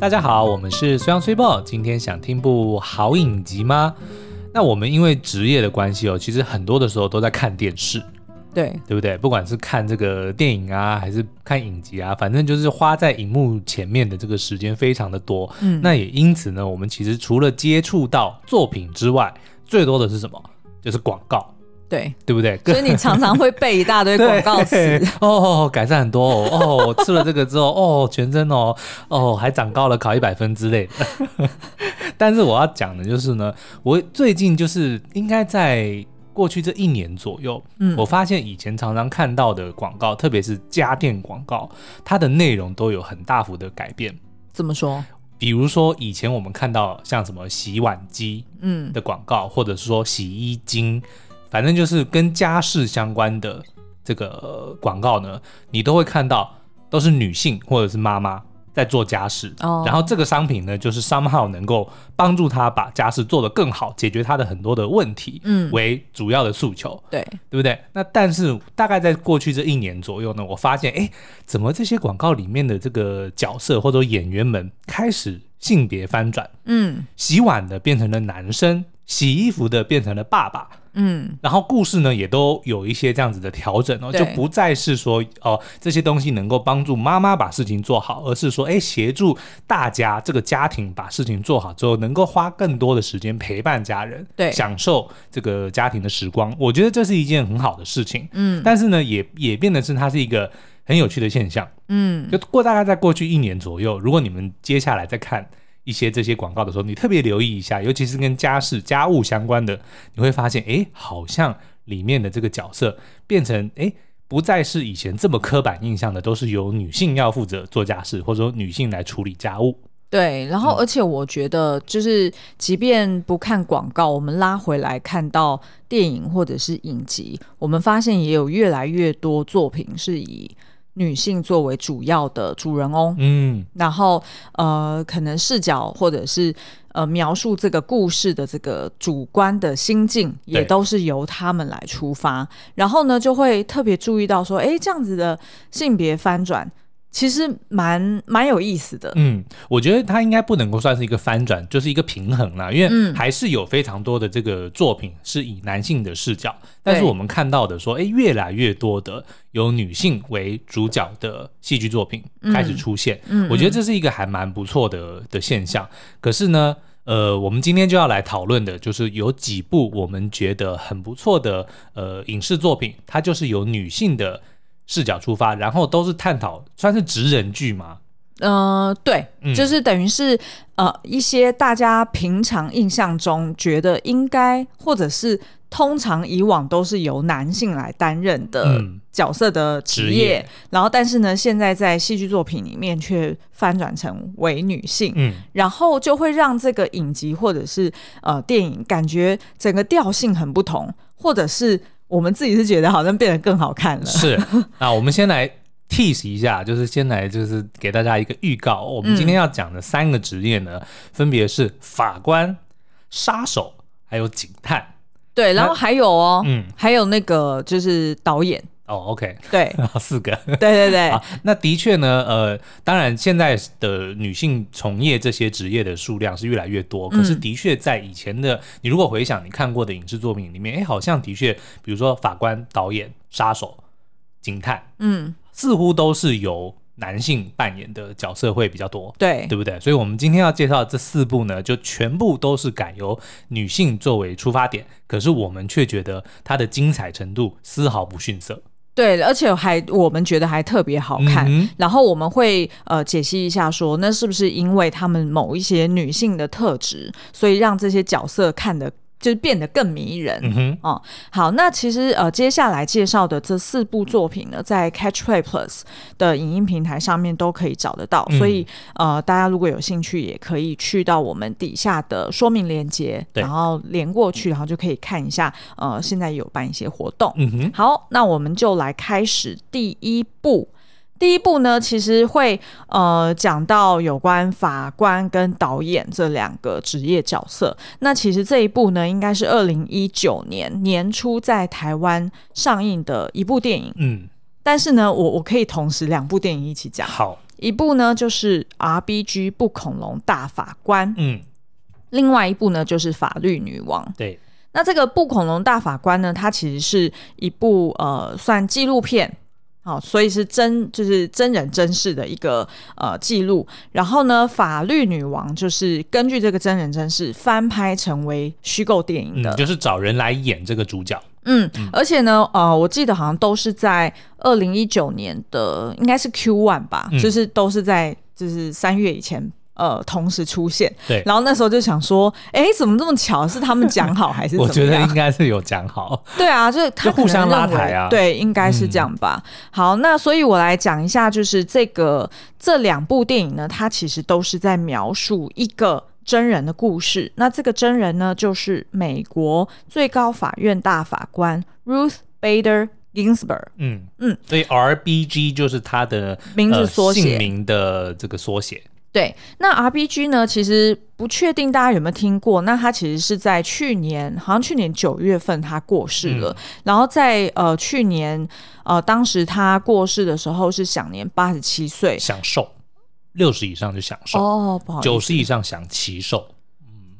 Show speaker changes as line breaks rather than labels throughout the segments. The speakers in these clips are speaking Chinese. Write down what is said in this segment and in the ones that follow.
大家好，我们是虽阳崔报，今天想听部好影集吗？那我们因为职业的关系哦，其实很多的时候都在看电视，
对
对不对？不管是看这个电影啊，还是看影集啊，反正就是花在荧幕前面的这个时间非常的多。嗯，那也因此呢，我们其实除了接触到作品之外，最多的是什么？就是广告。
对，
对不对？
所以你常常会背一大堆 广告词
哦，改善很多哦。哦，我吃了这个之后，哦，全身哦，哦，还长高了，考一百分之类的。但是我要讲的就是呢，我最近就是应该在过去这一年左右，嗯，我发现以前常常看到的广告，特别是家电广告，它的内容都有很大幅的改变。
怎么说？
比如说以前我们看到像什么洗碗机，嗯的广告，或者是说洗衣精。反正就是跟家事相关的这个广告呢，你都会看到都是女性或者是妈妈在做家事，哦，然后这个商品呢，就是 somehow 能够帮助她把家事做得更好，解决她的很多的问题，嗯，为主要的诉求，对，对不对？那但是大概在过去这一年左右呢，我发现，哎，怎么这些广告里面的这个角色或者演员们开始性别翻转，嗯，洗碗的变成了男生，洗衣服的变成了爸爸。嗯，然后故事呢也都有一些这样子的调整哦，就不再是说哦、呃、这些东西能够帮助妈妈把事情做好，而是说哎协助大家这个家庭把事情做好之后，能够花更多的时间陪伴家人，对，享受这个家庭的时光。我觉得这是一件很好的事情，嗯，但是呢也也变得是它是一个很有趣的现象，嗯，就过大概在过去一年左右，如果你们接下来再看。一些这些广告的时候，你特别留意一下，尤其是跟家事、家务相关的，你会发现，哎，好像里面的这个角色变成，哎，不再是以前这么刻板印象的，都是由女性要负责做家事，或者说女性来处理家务。
对，然后而且我觉得，就是即便不看广告，我们拉回来看到电影或者是影集，我们发现也有越来越多作品是以。女性作为主要的主人翁，嗯，然后呃，可能视角或者是呃描述这个故事的这个主观的心境，也都是由他们来出发，然后呢，就会特别注意到说，哎，这样子的性别翻转。其实蛮蛮有意思的，
嗯，我觉得它应该不能够算是一个翻转，就是一个平衡啦，因为还是有非常多的这个作品是以男性的视角，但是我们看到的说，哎，越来越多的由女性为主角的戏剧作品开始出现，嗯，我觉得这是一个还蛮不错的的现象。可是呢，呃，我们今天就要来讨论的就是有几部我们觉得很不错的呃影视作品，它就是由女性的。视角出发，然后都是探讨，算是职人剧吗？
嗯、呃，对，嗯、就是等于是呃一些大家平常印象中觉得应该，或者是通常以往都是由男性来担任的角色的职业，嗯、职业，然后但是呢，现在在戏剧作品里面却翻转成为女性，嗯，然后就会让这个影集或者是呃电影感觉整个调性很不同，或者是。我们自己是觉得好像变得更好看了。
是，那我们先来 tease 一下，就是先来就是给大家一个预告。我们今天要讲的三个职业呢，嗯、分别是法官、杀手，还有警探。
对，然后还有哦，嗯，还有那个就是导演。
哦、oh，OK，
对，
四个，
对对对，
那的确呢，呃，当然现在的女性从业这些职业的数量是越来越多，嗯、可是的确在以前的，你如果回想你看过的影视作品里面，哎，好像的确，比如说法官、导演、杀手、警探，嗯，似乎都是由男性扮演的角色会比较多，对，对不对？所以我们今天要介绍这四部呢，就全部都是改由女性作为出发点，可是我们却觉得它的精彩程度丝毫不逊色。
对，而且还我们觉得还特别好看，嗯、然后我们会呃解析一下说，那是不是因为他们某一些女性的特质，所以让这些角色看得。就是变得更迷人，嗯哼，哦，好，那其实呃，接下来介绍的这四部作品呢，在 Catch Play Plus 的影音平台上面都可以找得到，嗯、所以呃，大家如果有兴趣，也可以去到我们底下的说明链接，然后连过去，然后就可以看一下，呃，现在有办一些活动，嗯哼，好，那我们就来开始第一部。第一部呢，其实会呃讲到有关法官跟导演这两个职业角色。那其实这一部呢，应该是二零一九年年初在台湾上映的一部电影。嗯，但是呢，我我可以同时两部电影一起讲。
好，
一部呢就是《R.B.G. 不恐龙大法官》，
嗯，
另外一部呢就是《法律女王》。
对，
那这个《不恐龙大法官》呢，它其实是一部呃算纪录片。好，所以是真就是真人真事的一个呃记录，然后呢，法律女王就是根据这个真人真事翻拍成为虚构电影的，
嗯，就是找人来演这个主角。
嗯，嗯而且呢，呃，我记得好像都是在二零一九年的，应该是 Q one 吧，嗯，就是都是在就是三月以前。呃，同时出现，
对，
然后那时候就想说，哎，怎么这么巧？是他们讲好 还是？
我觉得应该是有讲好。
对啊，就是他
互相拉抬啊。
对，应该是这样吧。嗯、好，那所以我来讲一下，就是这个这两部电影呢，它其实都是在描述一个真人的故事。那这个真人呢，就是美国最高法院大法官 Ruth Bader Ginsburg。嗯嗯，
所以 RBG 就是他的
名字缩写，
姓名的这个缩写。
对，那 R.B.G 呢？其实不确定大家有没有听过。那他其实是在去年，好像去年九月份他过世了。嗯、然后在呃去年呃当时他过世的时候是享年八十七岁，
享受六十以上就享受
哦，不好意思，
九十以上享其寿。嗯，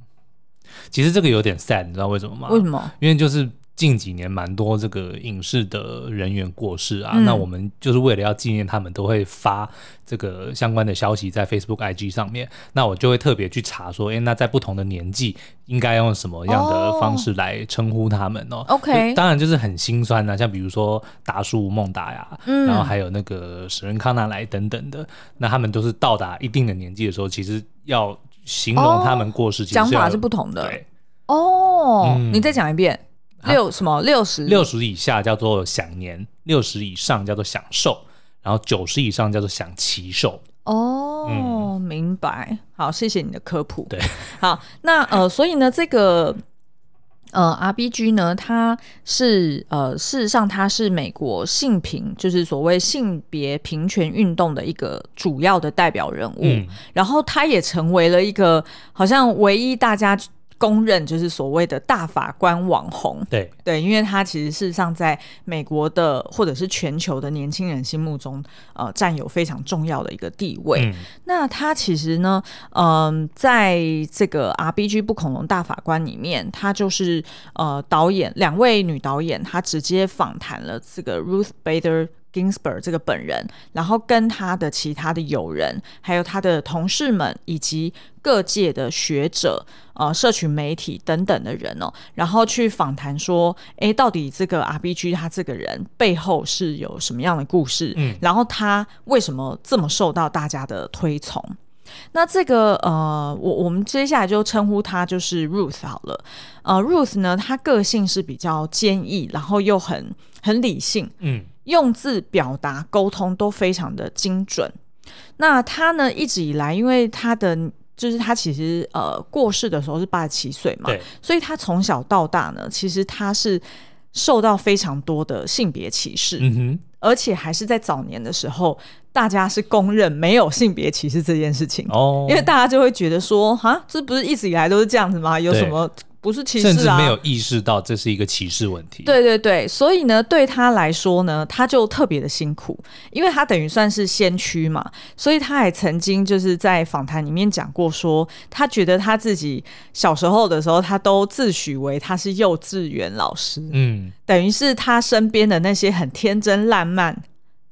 其实这个有点 sad，你知道为什么吗？
为什么？
因为就是。近几年蛮多这个影视的人员过世啊，嗯、那我们就是为了要纪念他们，都会发这个相关的消息在 Facebook、IG 上面。那我就会特别去查说，哎、欸，那在不同的年纪应该用什么样的方式来称呼他们哦、喔、
？OK，
当然就是很心酸呐、啊，像比如说达叔吴孟达呀，嗯、然后还有那个史人康纳莱等等的，那他们都是到达一定的年纪的时候，其实要形容他们过世，讲、
哦、法是不同的。
对
哦，嗯、你再讲一遍。六什么？六十
六十以下叫做享年，六十以上叫做享受，然后九十以上叫做享其寿。
哦，嗯、明白。好，谢谢你的科普。
对，
好，那呃，所以呢，这个呃，RBG 呢，它是呃，事实上它是美国性平，就是所谓性别平权运动的一个主要的代表人物。嗯、然后，他也成为了一个好像唯一大家。公认就是所谓的大法官网红，
对
对，因为他其实事实上在美国的或者是全球的年轻人心目中，呃，占有非常重要的一个地位。嗯、那他其实呢，嗯、呃，在这个 RBG 不恐龙大法官里面，他就是呃导演两位女导演，她直接访谈了这个 Ruth Bader。Ginsburg 这个本人，然后跟他的其他的友人，还有他的同事们，以及各界的学者、呃，社群媒体等等的人哦，然后去访谈说，诶，到底这个 RBG 他这个人背后是有什么样的故事？嗯，然后他为什么这么受到大家的推崇？那这个呃，我我们接下来就称呼他就是 Ruth 好了。呃，Ruth 呢，他个性是比较坚毅，然后又很很理性，嗯。用字表达沟通都非常的精准。那他呢，一直以来，因为他的就是他其实呃过世的时候是八十七岁嘛，对所以他从小到大呢，其实他是受到非常多的性别歧视，嗯哼，而且还是在早年的时候，大家是公认没有性别歧视这件事情哦，因为大家就会觉得说，哈，这不是一直以来都是这样子吗？有什么？不是歧视啊，
甚至没有意识到这是一个歧视问题。
对对对，所以呢，对他来说呢，他就特别的辛苦，因为他等于算是先驱嘛，所以他还曾经就是在访谈里面讲过说，说他觉得他自己小时候的时候，他都自诩为他是幼稚园老师，嗯，等于是他身边的那些很天真烂漫、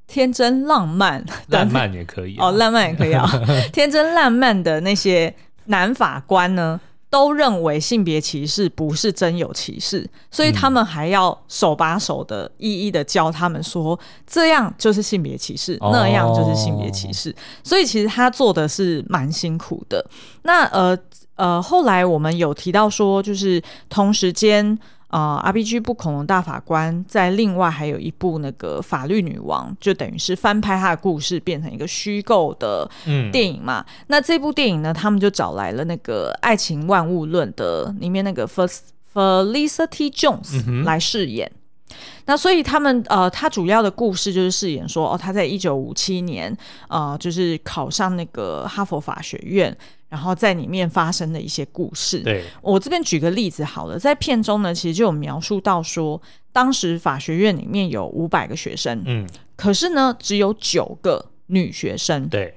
天真浪漫、
烂漫也可以、啊、
哦，浪漫也可以啊，天真烂漫的那些男法官呢，都认为性别歧视不是真有歧视，所以他们还要手把手的一一的教他们说，这样就是性别歧视，那样就是性别歧视。所以其实他做的是蛮辛苦的。那呃呃，后来我们有提到说，就是同时间。啊、呃，RPG 不恐龙大法官在另外还有一部那个法律女王，就等于是翻拍他的故事，变成一个虚构的电影嘛。嗯、那这部电影呢，他们就找来了那个《爱情万物论》的里面那个 First Felicity Jones 来饰演。嗯、那所以他们呃，他主要的故事就是饰演说，哦，他在一九五七年呃，就是考上那个哈佛法学院。然后在里面发生的一些故事，
对，
我这边举个例子好了，在片中呢，其实就有描述到说，当时法学院里面有五百个学生，嗯，可是呢，只有九个女学生。
对。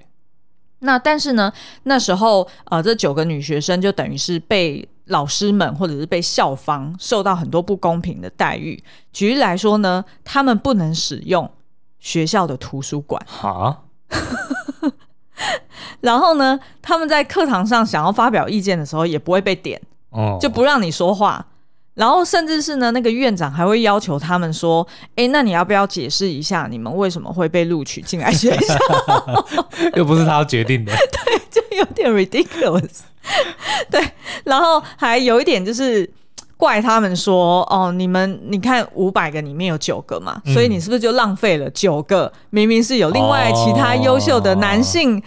那但是呢，那时候呃，这九个女学生就等于是被老师们或者是被校方受到很多不公平的待遇。举例来说呢，他们不能使用学校的图书馆。
哈。
然后呢，他们在课堂上想要发表意见的时候，也不会被点，哦，就不让你说话。然后甚至是呢，那个院长还会要求他们说：“哎，那你要不要解释一下，你们为什么会被录取进来学校？
又不是他决定的。”
对，就有点 ridiculous。对，然后还有一点就是怪他们说：“哦，你们你看五百个里面有九个嘛，所以你是不是就浪费了九个？明明是有另外其他优秀的男性。哦”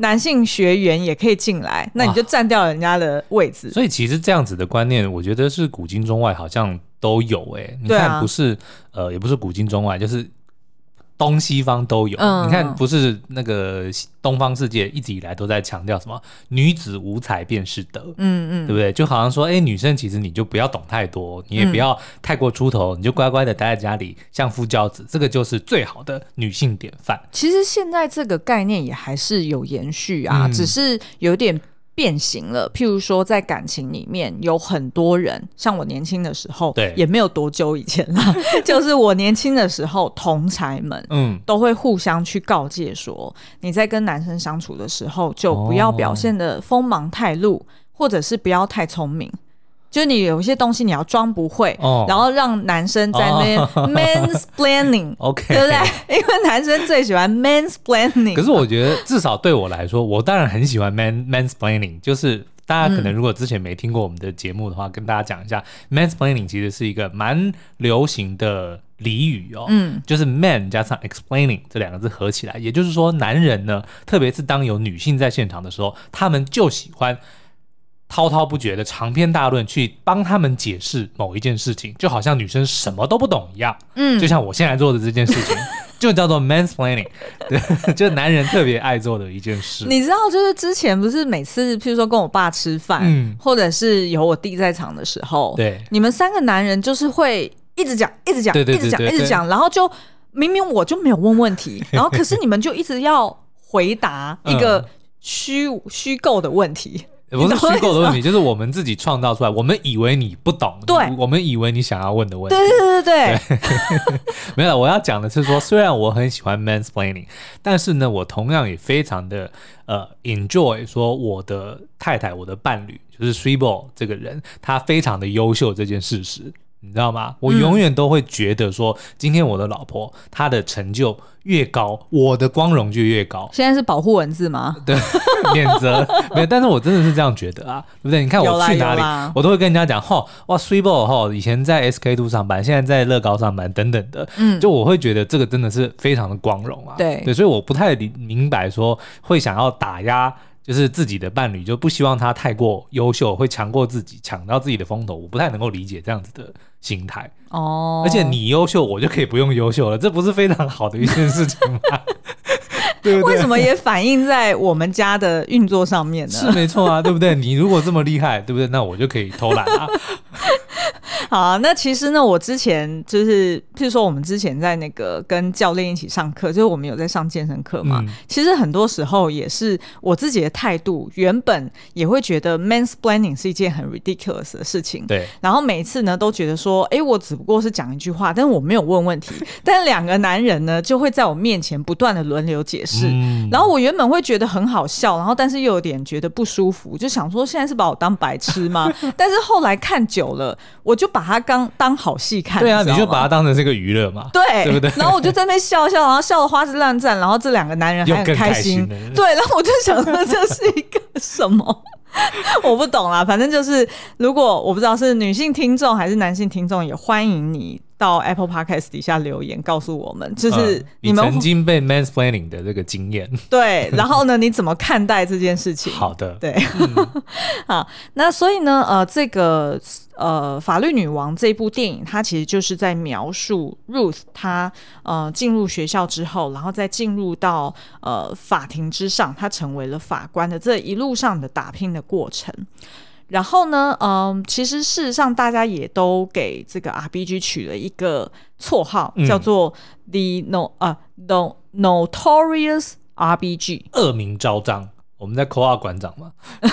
男性学员也可以进来，那你就占掉了人家的位置。
所以其实这样子的观念，我觉得是古今中外好像都有诶、欸。你看，不是、啊、呃，也不是古今中外，就是。东西方都有，嗯、你看，不是那个东方世界一直以来都在强调什么“女子无才便是德”，嗯嗯，对不对？就好像说，哎、欸，女生其实你就不要懂太多，你也不要太过出头，嗯、你就乖乖的待在家里，相夫教子，这个就是最好的女性典范。
其实现在这个概念也还是有延续啊，嗯、只是有点。变形了，譬如说，在感情里面有很多人，像我年轻的时候，对，也没有多久以前啦，就是我年轻的时候，同才们，嗯，都会互相去告诫说，你在跟男生相处的时候，就不要表现的锋芒太露，或者是不要太聪明。就你有一些东西你要装不会，哦、然后让男生在那边 mansplaining，OK，、oh. 对不对？因为男生最喜欢 mansplaining。
可是我觉得至少对我来说，我当然很喜欢 man mansplaining。就是大家可能如果之前没听过我们的节目的话，嗯、跟大家讲一下，mansplaining 其实是一个蛮流行的俚语哦。嗯，就是 man 加上 explaining 这两个字合起来，也就是说，男人呢，特别是当有女性在现场的时候，他们就喜欢。滔滔不绝的长篇大论去帮他们解释某一件事情，就好像女生什么都不懂一样。嗯，就像我现在做的这件事情，就叫做 mansplaining，对，就是男人特别爱做的一件事。
你知道，就是之前不是每次，譬如说跟我爸吃饭，嗯，或者是有我弟在场的时候，对，你们三个男人就是会一直讲，一直讲，一直讲，一直讲，然后就明明我就没有问问题，然后可是你们就一直要回答一个虚虚构的问题。
也不是虚构的问题，就是我们自己创造出来。我们以为你不懂，对，我们以为你想要问的问题。
对对对对对，
对 没有。我要讲的是说，虽然我很喜欢 mansplaining，但是呢，我同样也非常的呃 enjoy 说我的太太、我的伴侣，就是 Sweetball 这个人，他非常的优秀这件事实。你知道吗？我永远都会觉得说，今天我的老婆她的成就越高，我的光荣就越高。
现在是保护文字吗？
对，免责 没有。但是我真的是这样觉得啊，对不对？你看我去哪里，我都会跟人家讲，吼，哇，Sweetball 吼，以前在 SK two 上班，现在在乐高上班，等等的。嗯，就我会觉得这个真的是非常的光荣啊。对对，所以我不太明明白说会想要打压。就是自己的伴侣就不希望他太过优秀，会强过自己，抢到自己的风头，我不太能够理解这样子的心态。哦，而且你优秀，我就可以不用优秀了，这不是非常好的一件事情吗？对不对？
为什么也反映在我们家的运作上面呢？
是没错啊，对不对？你如果这么厉害，对不对？那我就可以偷懒啊。
好啊，那其实呢，我之前就是，譬如说，我们之前在那个跟教练一起上课，就是我们有在上健身课嘛。嗯、其实很多时候也是我自己的态度，原本也会觉得 mansplaining 是一件很 ridiculous 的事情。对。然后每次呢，都觉得说，哎，我只不过是讲一句话，但是我没有问问题。但两个男人呢，就会在我面前不断的轮流解释。嗯、然后我原本会觉得很好笑，然后但是又有点觉得不舒服，就想说现在是把我当白痴吗？但是后来看久了，我就把。把他当当好戏看，
对啊，你就把它当成这个娱乐嘛，
对，
对不对？
然后我就在那笑笑，然后笑的花枝乱颤，然后这两个男人还很开心，对，然后我就想说这是一个什么？我不懂啦，反正就是，如果我不知道是女性听众还是男性听众，也欢迎你。到 Apple Podcast 底下留言告诉我们，就是你
们、曾经被 mansplaining 的这个经验。
对，然后呢，你怎么看待这件事情？
好的，
对，嗯、好，那所以呢，呃，这个呃，法律女王这部电影，它其实就是在描述 Ruth 她呃进入学校之后，然后再进入到呃法庭之上，她成为了法官的这一路上的打拼的过程。然后呢，嗯，其实事实上，大家也都给这个 RBG 取了一个绰号，嗯、叫做 The No 啊、uh, The Notorious RBG，
恶名昭彰。我们在 call 馆长嘛？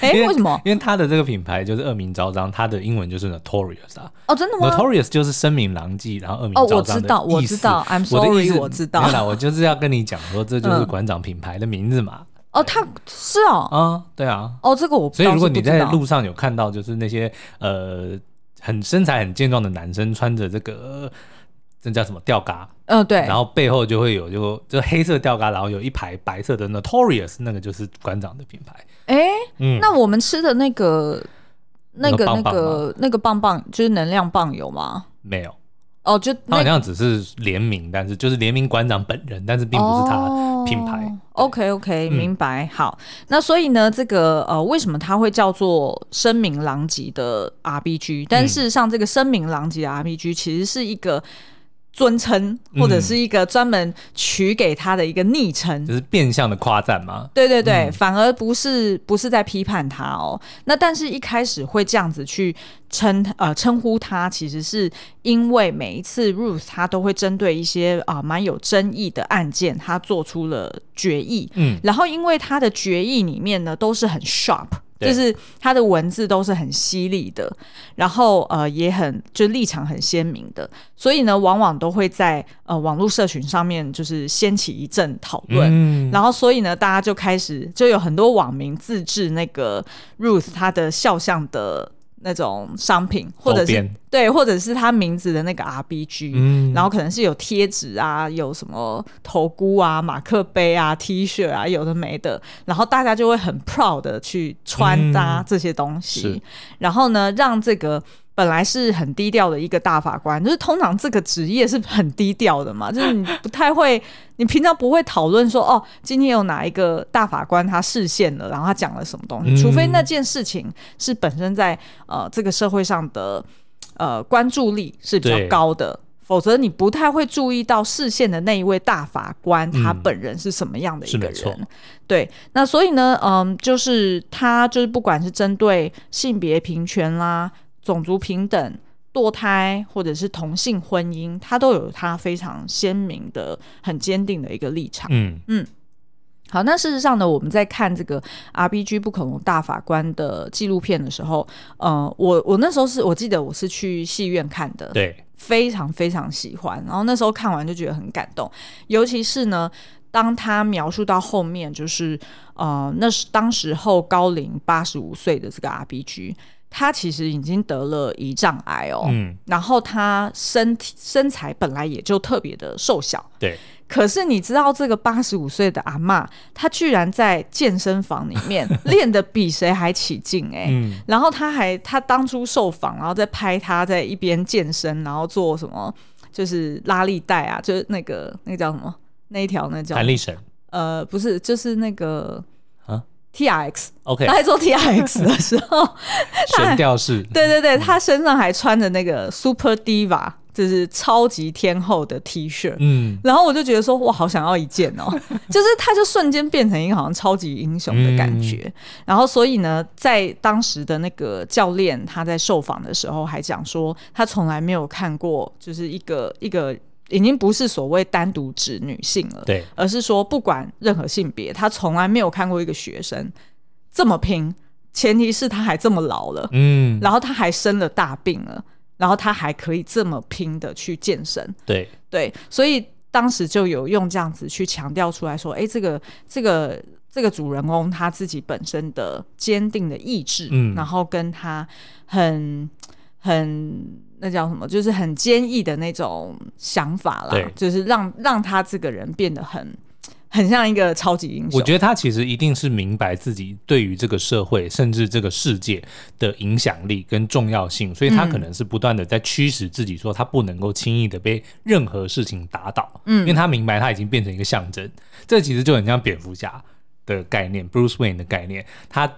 哎、欸，为什么？
因为他的这个品牌就是恶名昭彰，他的英文就是 notorious 啊。
哦，真的吗
？notorious 就是声名狼藉，然后恶名昭彰。
哦，我知道，我知道。I'm sorry，我，我知道。
对了，我就是要跟你讲说，这就是馆长品牌的名字嘛。
嗯、哦，他是哦。
啊，对啊。
哦，这个我不知道。
所以如果你在路上有看到，就是那些呃很身材很健壮的男生穿着这个。这叫什么吊嘎？
嗯、呃，对。
然后背后就会有就就黑色吊嘎，然后有一排白色的 Notorious，那个就是馆长的品牌。
哎，嗯，那我们吃的那个那个那个那个棒棒，就是能量棒有吗？
没有。
哦，就
他好像只是联名，但是就是联名馆长本人，但是并不是他品牌。
哦、OK OK，明白。嗯、好，那所以呢，这个呃，为什么它会叫做声名狼藉的 RPG？但事实上，这个声名狼藉的 RPG 其实是一个。尊称或者是一个专门取给他的一个昵称，
嗯，就是变相的夸赞吗？
对对对，嗯、反而不是不是在批判他哦。那但是一开始会这样子去称呃称呼他，其实是因为每一次 Ruth 他都会针对一些啊蛮、呃、有争议的案件，他做出了决议。嗯，然后因为他的决议里面呢都是很 sharp。就是他的文字都是很犀利的，然后呃也很就立场很鲜明的，所以呢往往都会在呃网络社群上面就是掀起一阵讨论，嗯、然后所以呢大家就开始就有很多网民自制那个 Ruth 他的肖像的。那种商品，或者是边。对，或者是他名字的那个 RBG，嗯，然后可能是有贴纸啊，有什么头箍啊、马克杯啊、T 恤啊，有的没的，然后大家就会很 proud 的去穿搭这些东西，嗯、然后呢，让这个。本来是很低调的一个大法官，就是通常这个职业是很低调的嘛，就是你不太会，你平常不会讨论说，哦，今天有哪一个大法官他视线了，然后他讲了什么东西，除非那件事情是本身在呃这个社会上的呃关注力是比较高的，否则你不太会注意到视线的那一位大法官他本人是什么样的一个人。对，那所以呢，嗯，就是他就是不管是针对性别平权啦。种族平等、堕胎或者是同性婚姻，他都有他非常鲜明的、很坚定的一个立场。嗯嗯，好，那事实上呢，我们在看这个 RBG 不可能大法官的纪录片的时候，呃，我我那时候是我记得我是去戏院看的，
对，
非常非常喜欢。然后那时候看完就觉得很感动，尤其是呢，当他描述到后面，就是呃，那是当时候高龄八十五岁的这个 RBG。他其实已经得了胰脏癌哦，嗯，然后他身体身材本来也就特别的瘦小，
对。
可是你知道这个八十五岁的阿嬷，她居然在健身房里面 练得比谁还起劲哎，嗯，然后她还她当初受访，然后在拍她在一边健身，然后做什么就是拉力带啊，就是那个那个叫什么？那一条那叫
弹力绳，
呃，不是，就是那个。T R X，OK，
他
在做 T R X 的时候，
悬吊式，
对对对，他身上还穿着那个 Super Diva，就是超级天后的 T 恤，嗯，然后我就觉得说，哇，好想要一件哦，就是他就瞬间变成一个好像超级英雄的感觉，嗯、然后所以呢，在当时的那个教练他在受访的时候还讲说，他从来没有看过，就是一个一个。已经不是所谓单独指女性了，
对，
而是说不管任何性别，他从来没有看过一个学生这么拼，前提是他还这么老了，嗯，然后他还生了大病了，然后他还可以这么拼的去健身，
对。
对，所以当时就有用这样子去强调出来说，哎，这个这个这个主人公他自己本身的坚定的意志，嗯，然后跟他很很。那叫什么？就是很坚毅的那种想法啦，对就是让让他这个人变得很很像一个超级英雄。
我觉得他其实一定是明白自己对于这个社会甚至这个世界的影响力跟重要性，所以他可能是不断的在驱使自己，说他不能够轻易的被任何事情打倒。嗯，因为他明白他已经变成一个象征。这其实就很像蝙蝠侠的概念，Bruce Wayne 的概念，他。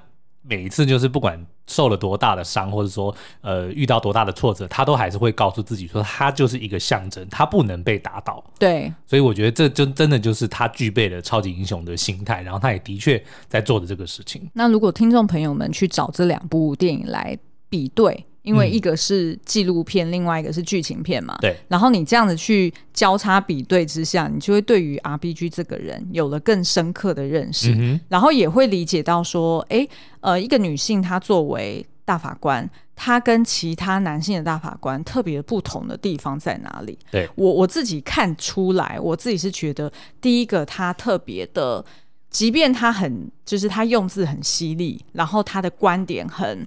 每一次就是不管受了多大的伤，或者说呃遇到多大的挫折，他都还是会告诉自己说，他就是一个象征，他不能被打倒。
对，
所以我觉得这就真的就是他具备了超级英雄的心态，然后他也的确在做的这个事情。
那如果听众朋友们去找这两部电影来比对。因为一个是纪录片，嗯、另外一个是剧情片嘛。
对。
然后你这样子去交叉比对之下，你就会对于 RBG 这个人有了更深刻的认识，嗯、然后也会理解到说，哎，呃，一个女性她作为大法官，她跟其他男性的大法官特别不同的地方在哪里？
对
我我自己看出来，我自己是觉得，第一个她特别的，即便她很就是她用字很犀利，然后她的观点很。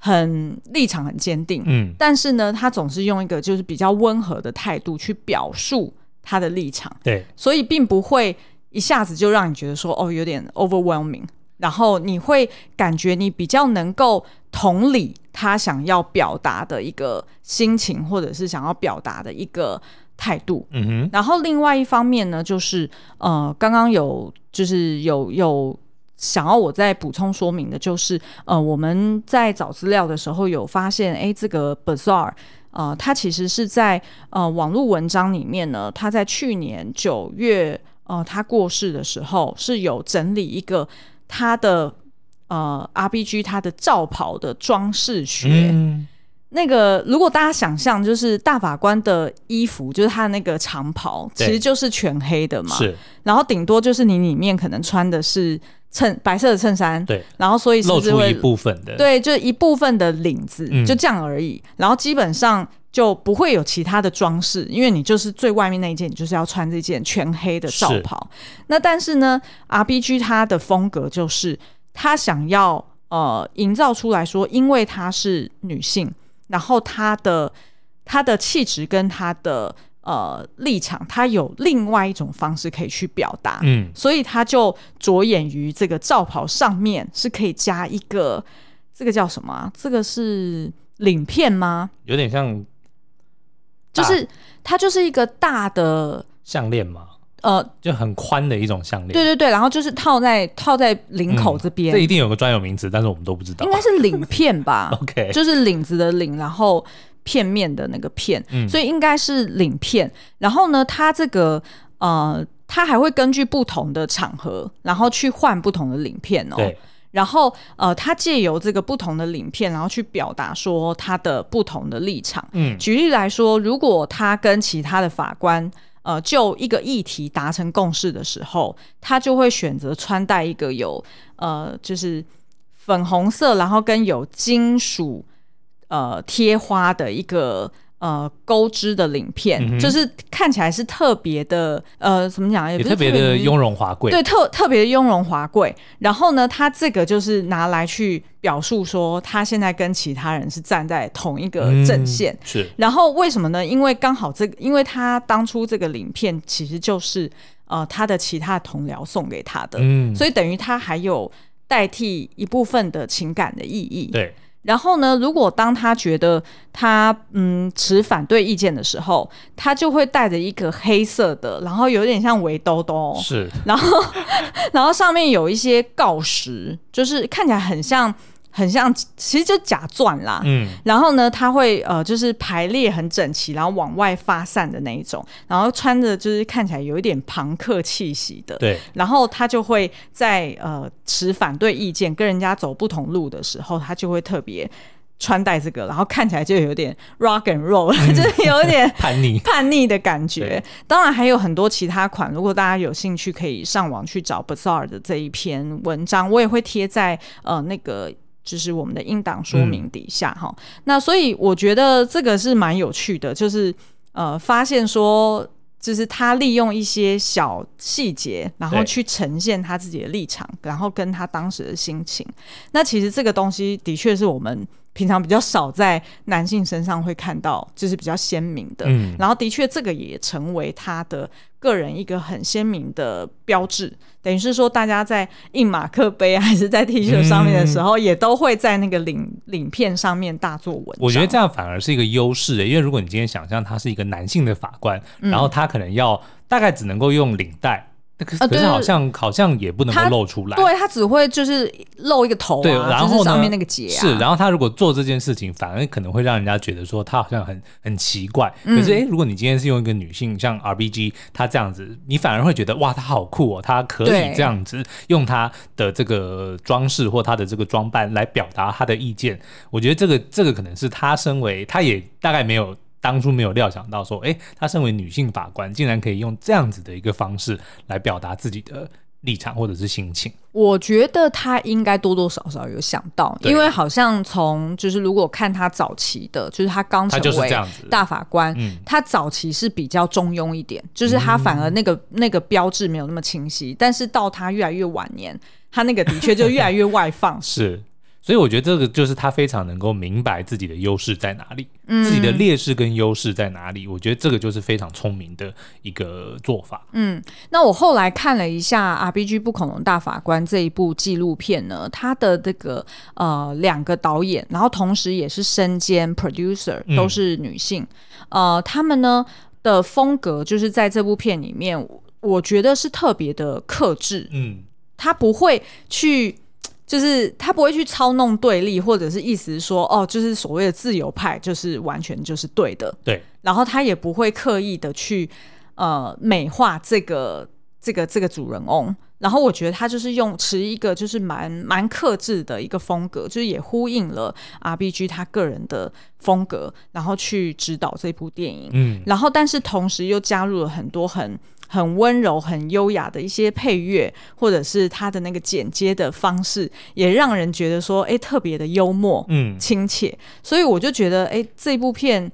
很立场很坚定，嗯，但是呢，他总是用一个就是比较温和的态度去表述他的立场，
对，
所以并不会一下子就让你觉得说哦有点 overwhelming，然后你会感觉你比较能够同理他想要表达的一个心情，或者是想要表达的一个态度，嗯哼，然后另外一方面呢，就是呃，刚刚有就是有有。想要我再补充说明的就是，呃，我们在找资料的时候有发现，哎，这个 Bazaar，呃，它其实是在呃网络文章里面呢，他在去年九月，呃，他过世的时候是有整理一个他的呃 RBG 他的罩袍的装饰学。那个，如果大家想象，就是大法官的衣服，就是他的那个长袍，其实就是全黑的嘛。是。然后顶多就是你里面可能穿的是衬白色的衬衫。对。然后所以
露出一部分的。
对，就一部分的领子，就这样而已。嗯、然后基本上就不会有其他的装饰，因为你就是最外面那一件，你就是要穿这件全黑的罩袍。那但是呢，RBG 他的风格就是他想要呃营造出来说，因为她是女性。然后他的他的气质跟他的呃立场，他有另外一种方式可以去表达，嗯，所以他就着眼于这个罩袍上面是可以加一个这个叫什么啊？这个是领片吗？
有点像，
就是它就是一个大的
项链吗？呃，就很宽的一种项链，
对对对，然后就是套在套在领口这边，
嗯，这一定有个专有名词，但是我们都不知道，
应该是领片吧？
OK，
就是领子的领，然后片面的那个片，嗯，所以应该是领片。然后呢，它这个呃，它还会根据不同的场合，然后去换不同的领片哦。对，然后呃，他借由这个不同的领片，然后去表达说他的不同的立场。嗯，举例来说，如果他跟其他的法官。呃，就一个议题达成共识的时候，他就会选择穿戴一个有呃，就是粉红色，然后跟有金属呃贴花的一个。呃，钩织的鳞片，嗯、就是看起来是特别的，呃，怎么讲？也
特别的雍容华贵。
对，特特别的雍容华贵。然后呢，他这个就是拿来去表述说，他现在跟其他人是站在同一个阵线。嗯、是。然后为什么呢？因为刚好这个，因为他当初这个鳞片其实就是呃他的其他同僚送给他的，嗯，所以等于他还有代替一部分的情感的意义。
对。
然后呢，如果当他觉得他嗯持反对意见的时候，他就会带着一个黑色的，然后有点像围兜兜，
是，
然后 然后上面有一些锆石，就是看起来很像。很像，其实就假钻啦。嗯，然后呢，他会呃，就是排列很整齐，然后往外发散的那一种，然后穿着就是看起来有一点朋克气息的。
对。
然后他就会在呃持反对意见、跟人家走不同路的时候，他就会特别穿戴这个，然后看起来就有点 rock and roll，、嗯、就是有点
叛逆、
叛逆的感
觉。
当然还有很多其他款，如果大家有兴趣，可以上网去找 Bazaar 的这一篇文章，我也会贴在呃那个。就是我们的应档说明底下哈，嗯、那所以我觉得这个是蛮有趣的，就是呃，发现说，就是他利用一些小细节，然后去呈现他自己的立场，然后跟他当时的心情。那其实这个东西的确是我们。平常比较少在男性身上会看到，就是比较鲜明的。嗯，然后的确这个也成为他的个人一个很鲜明的标志。等于是说，大家在印马克杯还是在 T 恤上面的时候，嗯、也都会在那个领领片上面大做文章。
我觉得这样反而是一个优势的，因为如果你今天想象他是一个男性的法官，嗯、然后他可能要大概只能够用领带。可是可是好像、呃、好像也不能够露出来，
对，他只会就是露一个头、啊，
对，然后
上面那个结、啊、
是，然后他如果做这件事情，反而可能会让人家觉得说他好像很很奇怪。可是哎、嗯，如果你今天是用一个女性像 RBG 她这样子，你反而会觉得哇，她好酷哦，她可以这样子用她的这个装饰或她的这个装扮来表达她的意见。我觉得这个这个可能是她身为，她也大概没有。当初没有料想到说，哎，她身为女性法官，竟然可以用这样子的一个方式来表达自己的立场或者是心情。
我觉得她应该多多少少有想到，因为好像从就是如果看她早期的，就是她刚成为大法官，她早期是比较中庸一点，就是她反而那个、嗯、那个标志没有那么清晰，但是到她越来越晚年，她那个的确就越来越外放。
是。所以我觉得这个就是他非常能够明白自己的优势在哪里，嗯、自己的劣势跟优势在哪里。我觉得这个就是非常聪明的一个做法。
嗯，那我后来看了一下《RBG 不恐龙大法官》这一部纪录片呢，他的这个呃两个导演，然后同时也是身兼 producer 都是女性，嗯、呃，他们呢的风格就是在这部片里面，我觉得是特别的克制。嗯，他不会去。就是他不会去操弄对立，或者是意思是说，哦，就是所谓的自由派，就是完全就是对的。
对。
然后他也不会刻意的去呃美化这个这个这个主人翁。然后我觉得他就是用持一个就是蛮蛮克制的一个风格，就是也呼应了 RBG 他个人的风格，然后去指导这部电影。嗯。然后，但是同时又加入了很多很。很温柔、很优雅的一些配乐，或者是他的那个剪接的方式，也让人觉得说，哎、欸，特别的幽默、嗯，亲切。所以我就觉得，哎、欸，这部片，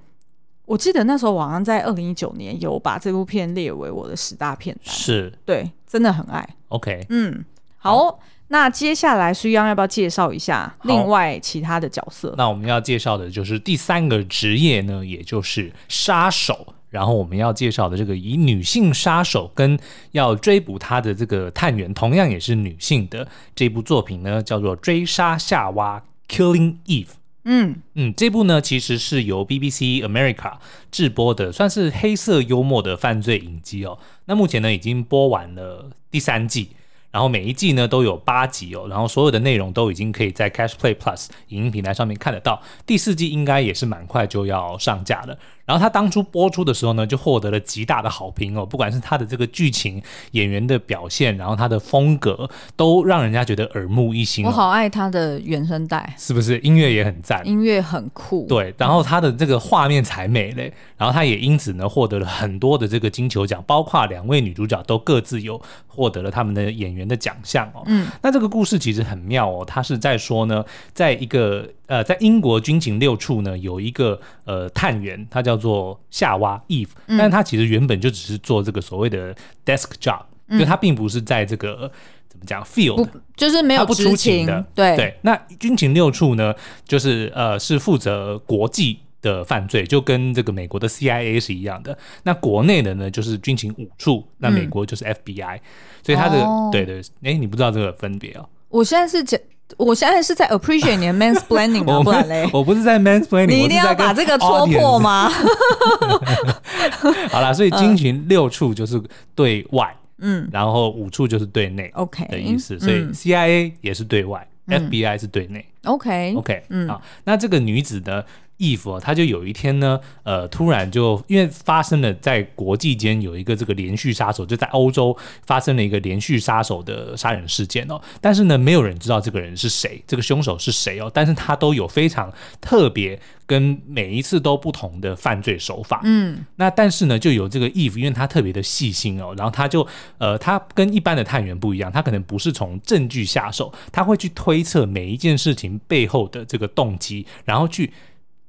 我记得那时候我好像在二零一九年有把这部片列为我的十大片单，
是
对，真的很爱。
OK，
嗯，好，好，那接下来苏央要不要介绍一下另外其他的角色？
那我们要介绍的就是第三个职业呢，也就是杀手。然后我们要介绍的这个以女性杀手跟要追捕她的这个探员，同样也是女性的这部作品呢，叫做《追杀夏娃》（Killing Eve）。嗯嗯，这部呢其实是由 BBC America 制播的，算是黑色幽默的犯罪影集哦。那目前呢已经播完了第三季。然后每一季呢都有八集哦，然后所有的内容都已经可以在 Catch Play Plus 影音平台上面看得到。第四季应该也是蛮快就要上架了。然后他当初播出的时候呢，就获得了极大的好评哦，不管是他的这个剧情、演员的表现，然后他的风格，都让人家觉得耳目一新哦。
我好爱他的原声带，
是不是？音乐也很赞，
音乐很酷。
对，然后他的这个画面才美嘞，然后他也因此呢获得了很多的这个金球奖，包括两位女主角都各自有获得了他们的演员的奖项哦。嗯，那这个故事其实很妙哦，他是在说呢，在一个。呃，在英国军情六处呢，有一个呃探员，他叫做夏娃 Eve，但是他其实原本就只是做这个所谓的 desk job，嗯，就他并不是在这个怎么讲 field，
就是没有
不出勤的。对对，那军情六处呢，就是呃是负责国际的犯罪，就跟这个美国的 CIA 是一样的。那国内的呢，就是军情五处，那美国就是 FBI，嗯，所以他的，哦，对对，哎，你不知道这个分别哦？
我现在是讲。我现在是在 appreciate 你的 mansplaining 吗？不然嘞，
我不是在 mansplaining，
你一定要把这个戳破吗？
好啦，所以金群六处就是对外，嗯，然后五处就是对内，OK 的意思。所以 CIA 也是对外，嗯，FBI 是对内，OK OK，嗯，好，那这个女子呢？义父，他就有一天呢，呃，突然就因为发生了在国际间有一个这个连续杀手，就在欧洲发生了一个连续杀手的杀人事件哦，但是呢，没有人知道这个人是谁，这个凶手是谁哦，但是他都有非常特别跟每一次都不同的犯罪手法，嗯，那但是呢，就有这个义父，因为他特别的细心哦，然后他就呃，他跟一般的探员不一样，他可能不是从证据下手，他会去推测每一件事情背后的这个动机，然后去。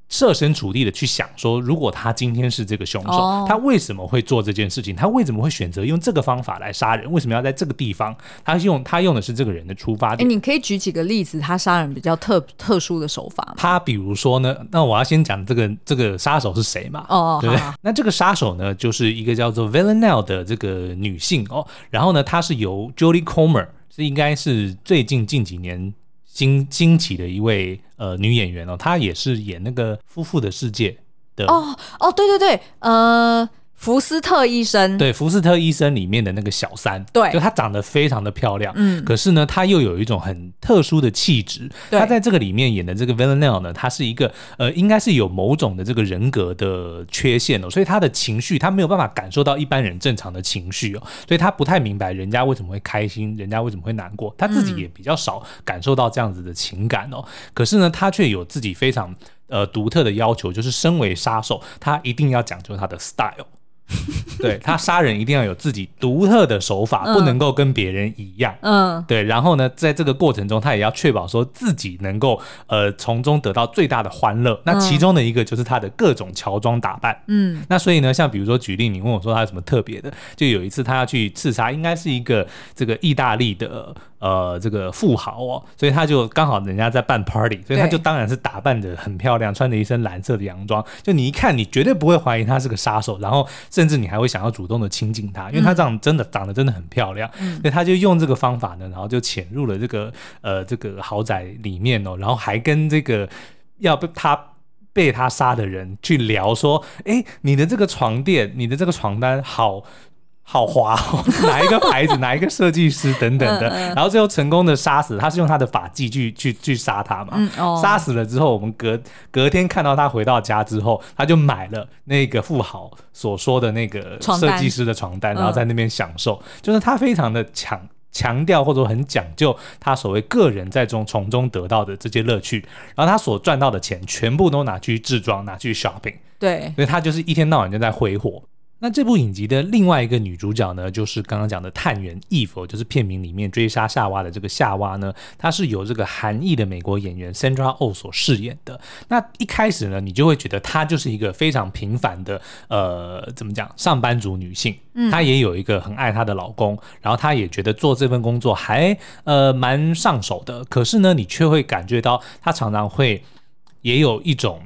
设身处地的去想说，如果他今天是这个凶手，哦，他为什么会做这件事情？他为什么会选择用这个方法来杀人？为什么要在这个地方？他用他用的是这个人的出发点。
欸，你可以举几个例子，他杀人比较特特殊的手法吗？
他比如说呢，那我要先讲这个这个杀手是谁嘛？哦，对不对？好好，那这个杀手呢，就是一个叫做 Villanelle 的这个女性哦，然后呢，她是由 Jodie Comer，是应该是最近近几年。惊惊奇的一位呃女演员哦，她也是演那个《夫妇的世界》的。
哦哦，对对对，呃，《福斯特医生，
对，福斯特医生里面的那个小三，
对，
就她长得非常的漂亮，嗯，可是呢，她又有一种很特殊的气质。她在这个里面演的这个 Villanelle 呢，她是一个呃，应该是有某种的这个人格的缺陷哦，所以她的情绪她没有办法感受到一般人正常的情绪哦，所以她不太明白人家为什么会开心，人家为什么会难过，她自己也比较少感受到这样子的情感哦。可是呢，她却有自己非常呃独特的要求，就是身为杀手，她一定要讲究她的 style。对，他杀人一定要有自己独特的手法，不能够跟别人一样。嗯，对。然后呢，在这个过程中，他也要确保说自己能够呃从中得到最大的欢乐。那其中的一个就是他的各种乔装打扮。嗯，那所以呢，像比如说举例，你问我说他有什么特别的，就有一次他要去刺杀，应该是一个这个意大利的。呃，这个富豪哦，所以他就刚好人家在办 party，所以他就当然是打扮的很漂亮，穿着一身蓝色的洋装，就你一看，你绝对不会怀疑他是个杀手，然后甚至你还会想要主动的亲近他，因为他这样真的长得真的很漂亮，嗯、所以他就用这个方法呢，然后就潜入了这个呃这个豪宅里面哦，然后还跟这个要被他被他杀的人去聊说，哎，你的这个床垫，你的这个床单好。好滑哦，哪一个牌子，哪一个设计师等等的，然后最后成功的杀死他，是用他的法技去去去杀他嘛？杀死了之后，我们隔隔天看到他回到家之后，他就买了那个富豪所说的那个设计师的床单，然后在那边享受，就是他非常的强强调或者很讲究他所谓个人在中从中得到的这些乐趣，然后他所赚到的钱全部都拿去置装，拿去 shopping，
对，
所以他就是一天到晚就在挥霍。那这部影集的另外一个女主角呢，就是刚刚讲的探员 Eve，就是片名里面追杀夏娃的这个夏娃呢，她是由这个韩裔的美国演员 Sandra Oh 所饰演的。那一开始呢，你就会觉得她就是一个非常平凡的，呃，怎么讲，上班族女性。她也有一个很爱她的老公，然后她也觉得做这份工作还呃蛮上手的。可是呢，你却会感觉到她常常会也有一种。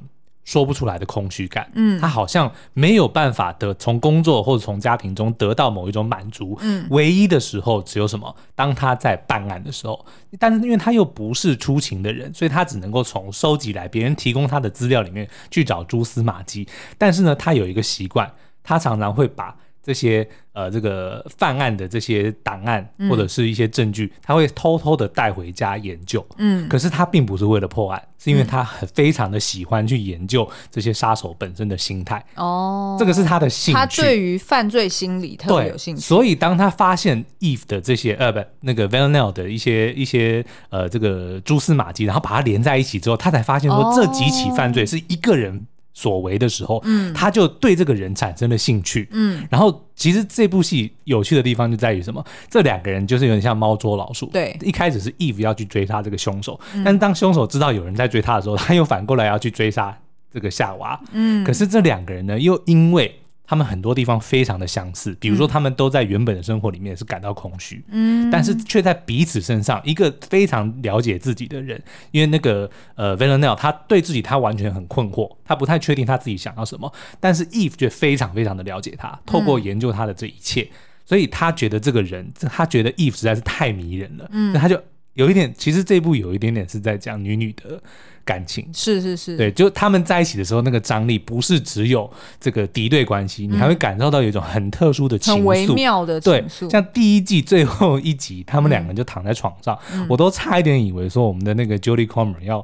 说不出来的空虚感，嗯，他好像没有办法得从工作或者从家庭中得到某一种满足，嗯，唯一的时候只有什么？当他在办案的时候，但是因为他又不是出勤的人，所以他只能够从收集来别人提供他的资料里面去找蛛丝马迹。但是呢，他有一个习惯，他常常会把。这些呃，这个犯案的这些档案或者是一些证据，嗯、他会偷偷的带回家研究。嗯，可是他并不是为了破案，是因为他很非常的喜欢去研究这些杀手本身的心态。哦，这个是他的兴趣。
他对于犯罪心理特别有兴趣。
所以当他发现 Eve 的这些呃，不，那个 Villanelle 的一些一些呃，这个蛛丝马迹，然后把它连在一起之后，他才发现说这几起犯罪是一个人。所为的时候，嗯，他就对这个人产生了兴趣，嗯，然后其实这部戏有趣的地方就在于什么？这两个人就是有点像猫捉老鼠，对，一开始是 Eve 要去追杀这个凶手，嗯，但是当凶手知道有人在追他的时候，他又反过来要去追杀这个夏娃，嗯，可是这两个人呢，又因为他们很多地方非常的相似，比如说他们都在原本的生活里面是感到空虚，嗯，但是却在彼此身上，一个非常了解自己的人，因为那个呃 Villanelle 他对自己他完全很困惑，他不太确定他自己想要什么，但是 Eve 却非常非常的了解他，透过研究他的这一切，嗯、所以他觉得这个人，他觉得 Eve 实在是太迷人了，嗯，那他就有一点，其实这一部有一点点是在讲女女的。感情。
是是是，
对，就他们在一起的时候，那个张力不是只有这个敌对关系，嗯、你还会感受到有一种很特殊的情愫，
很微妙的情愫。
对，像第一季最后一集，他们两个人就躺在床上，嗯、我都差一点以为说我们的那个 Jodie Comer 要。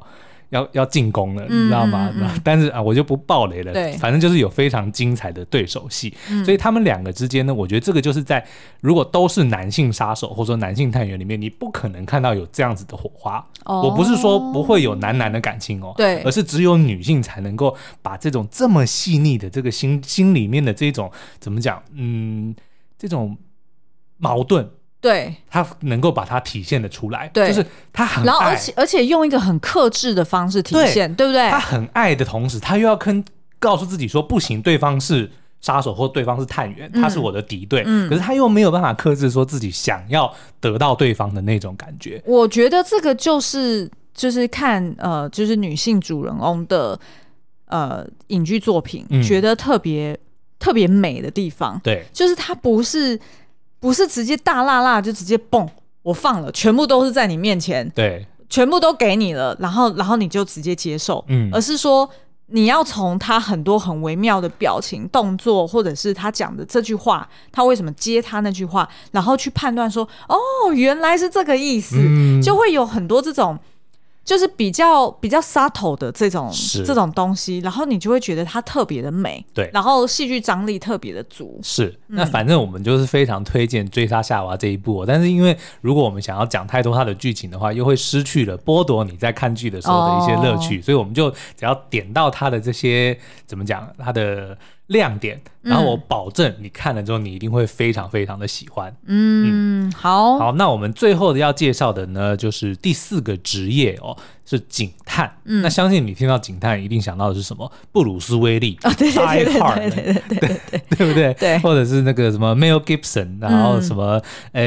要要进攻了，你知道吗？嗯嗯、但是啊，我就不爆雷了。对，反正就是有非常精彩的对手戏。嗯、所以他们两个之间呢，我觉得这个就是在如果都是男性杀手或者说男性探员里面，你不可能看到有这样子的火花。哦、我不是说不会有男男的感情哦，对，而是只有女性才能够把这种这么细腻的这个心心里面的这种怎么讲？嗯，这种矛盾。
对，
他能够把它体现的出来，对，就是他很爱，
然后而且而且用一个很克制的方式体现，对，对不对？
他很爱的同时，他又要跟告诉自己说不行，对方是杀手或对方是探员，嗯、他是我的敌对，嗯、可是他又没有办法克制说自己想要得到对方的那种感觉。
我觉得这个就是就是看呃，就是女性主人翁的呃影剧作品，嗯、觉得特别特别美的地方，
对，
就是他不是。不是直接大辣辣就直接蹦，我放了，全部都是在你面前，
对，
全部都给你了，然后然后你就直接接受，嗯，而是说你要从他很多很微妙的表情、动作，或者是他讲的这句话，他为什么接他那句话，然后去判断说，哦，原来是这个意思，嗯、就会有很多这种。就是比较比较 subtle 的这种这种东西，然后你就会觉得它特别的美，
对，
然后戏剧张力特别的足。
是，那反正我们就是非常推荐《追杀夏娃》这一部，但是因为如果我们想要讲太多它的剧情的话，又会失去了剥夺你在看剧的时候的一些乐趣，哦、所以我们就只要点到它的这些怎么讲，它的。亮点，然后我保证你看了之后，你一定会非常非常的喜欢。
嗯，嗯好，
好，那我们最后的要介绍的呢，就是第四个职业哦。是警探，那相信你听到警探一定想到的是什么？布鲁斯·威利
啊，对对对对对对对对，
对不对？
对，
或者是那个什么 Mel Gibson，然后什么呃